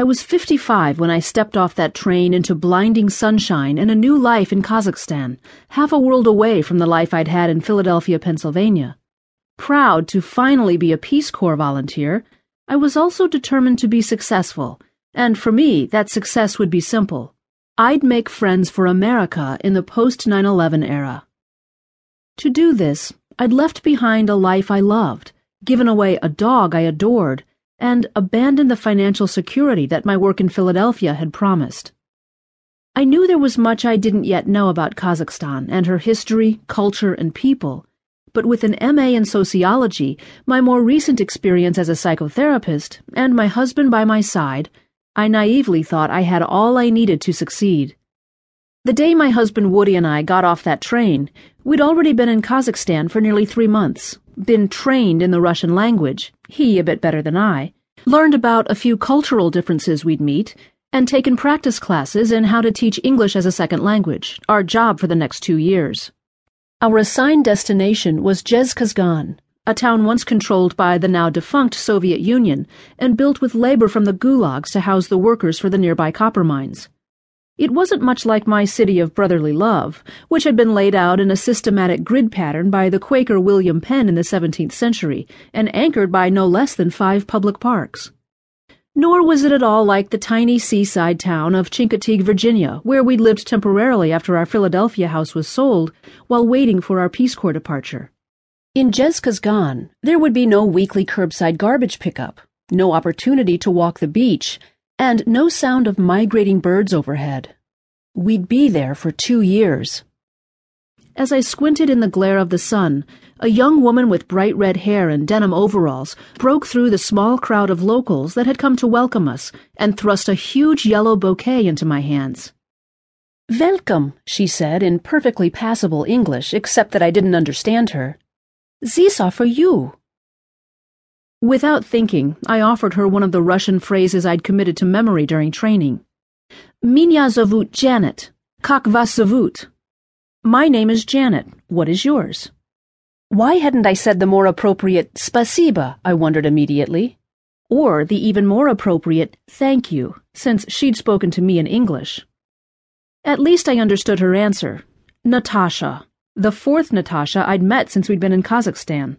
I was 55 when I stepped off that train into blinding sunshine and a new life in Kazakhstan, half a world away from the life I'd had in Philadelphia, Pennsylvania. Proud to finally be a Peace Corps volunteer, I was also determined to be successful, and for me, that success would be simple. I'd make friends for America in the post 9 11 era. To do this, I'd left behind a life I loved, given away a dog I adored, and abandon the financial security that my work in Philadelphia had promised. I knew there was much I didn't yet know about Kazakhstan and her history, culture, and people, but with an MA in sociology, my more recent experience as a psychotherapist, and my husband by my side, I naively thought I had all I needed to succeed. The day my husband Woody and I got off that train, we'd already been in Kazakhstan for nearly three months, been trained in the Russian language, he a bit better than I, learned about a few cultural differences we'd meet, and taken practice classes in how to teach English as a second language, our job for the next two years. Our assigned destination was Zhezkazgan, a town once controlled by the now defunct Soviet Union and built with labor from the gulags to house the workers for the nearby copper mines. It wasn't much like my city of brotherly love, which had been laid out in a systematic grid pattern by the Quaker William Penn in the 17th century and anchored by no less than five public parks. Nor was it at all like the tiny seaside town of Chincoteague, Virginia, where we'd lived temporarily after our Philadelphia house was sold while waiting for our Peace Corps departure. In Zhezkazgan, there would be no weekly curbside garbage pickup, no opportunity to walk the beach, and no sound of migrating birds overhead. We'd be there for two years. As I squinted in the glare of the sun, a young woman with bright red hair and denim overalls broke through the small crowd of locals that had come to welcome us and thrust a huge yellow bouquet into my hands. Welcome, she said in perfectly passable English, except that I didn't understand her. These are for you. Without thinking, I offered her one of the Russian phrases I'd committed to memory during training. Меня зовут Janet. Как вас зовут? My name is Janet. What is yours? Why hadn't I said the more appropriate spasiba, I wondered immediately. Or the even more appropriate thank you, since she'd spoken to me in English. At least I understood her answer. Natasha. The fourth Natasha I'd met since we'd been in Kazakhstan.